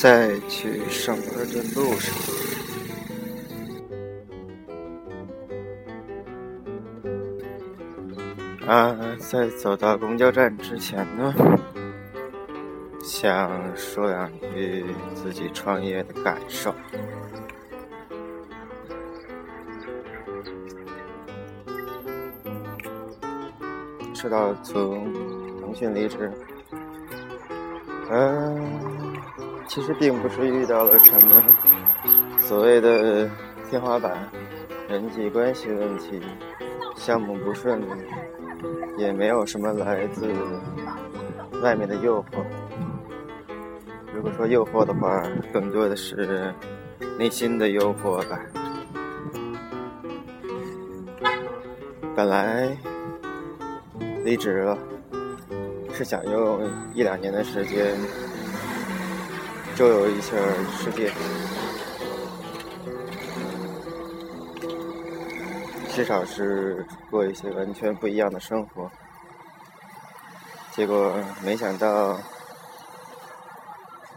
在去上班的路上，啊，在走到公交站之前呢，想说两句自己创业的感受。说到从腾讯离职，嗯。其实并不是遇到了什么所谓的天花板、人际关系问题、项目不顺利，也没有什么来自外面的诱惑。如果说诱惑的话，更多的是内心的诱惑吧。本来离职了，是想用一两年的时间。周游一下世界，至少是过一些完全不一样的生活。结果没想到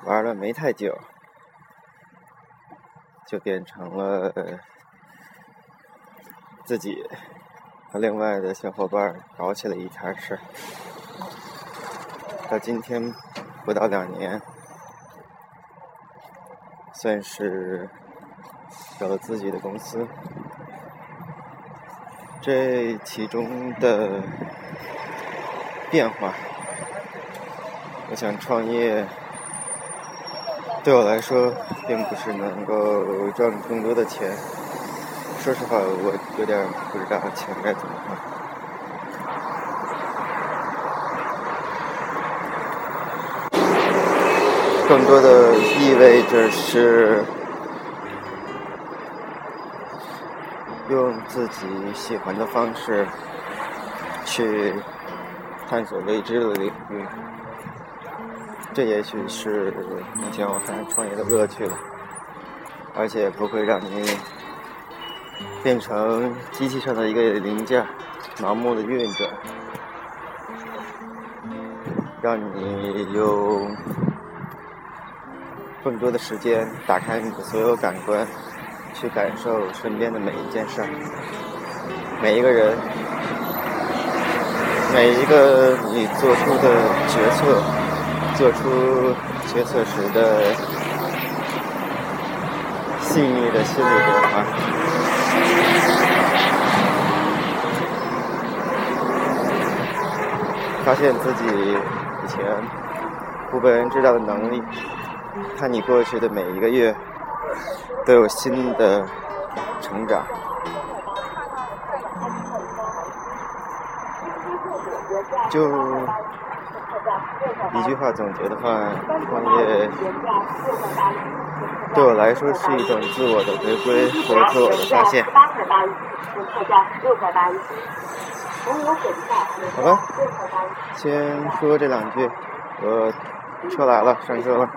玩了没太久，就变成了自己和另外的小伙伴搞起了一摊事。到今天不到两年。算是有了自己的公司，这其中的变化，我想创业对我来说，并不是能够赚更多的钱。说实话，我有点不知道钱该怎么花。更多的意味着是用自己喜欢的方式去探索未知的领域，这也许是目前我看创业的乐趣了，而且不会让你变成机器上的一个零件，盲目的运转，让你用。更多的时间，打开你的所有感官，去感受身边的每一件事儿，每一个人，每一个你做出的决策，做出决策时的细腻的心理变化，发现自己以前不被人知道的能力。看你过去的每一个月都有新的成长，就一句话总结的话，创业对我来说是一种自我的回归和自我的发现。好吧，先说这两句，我车来了，上车了。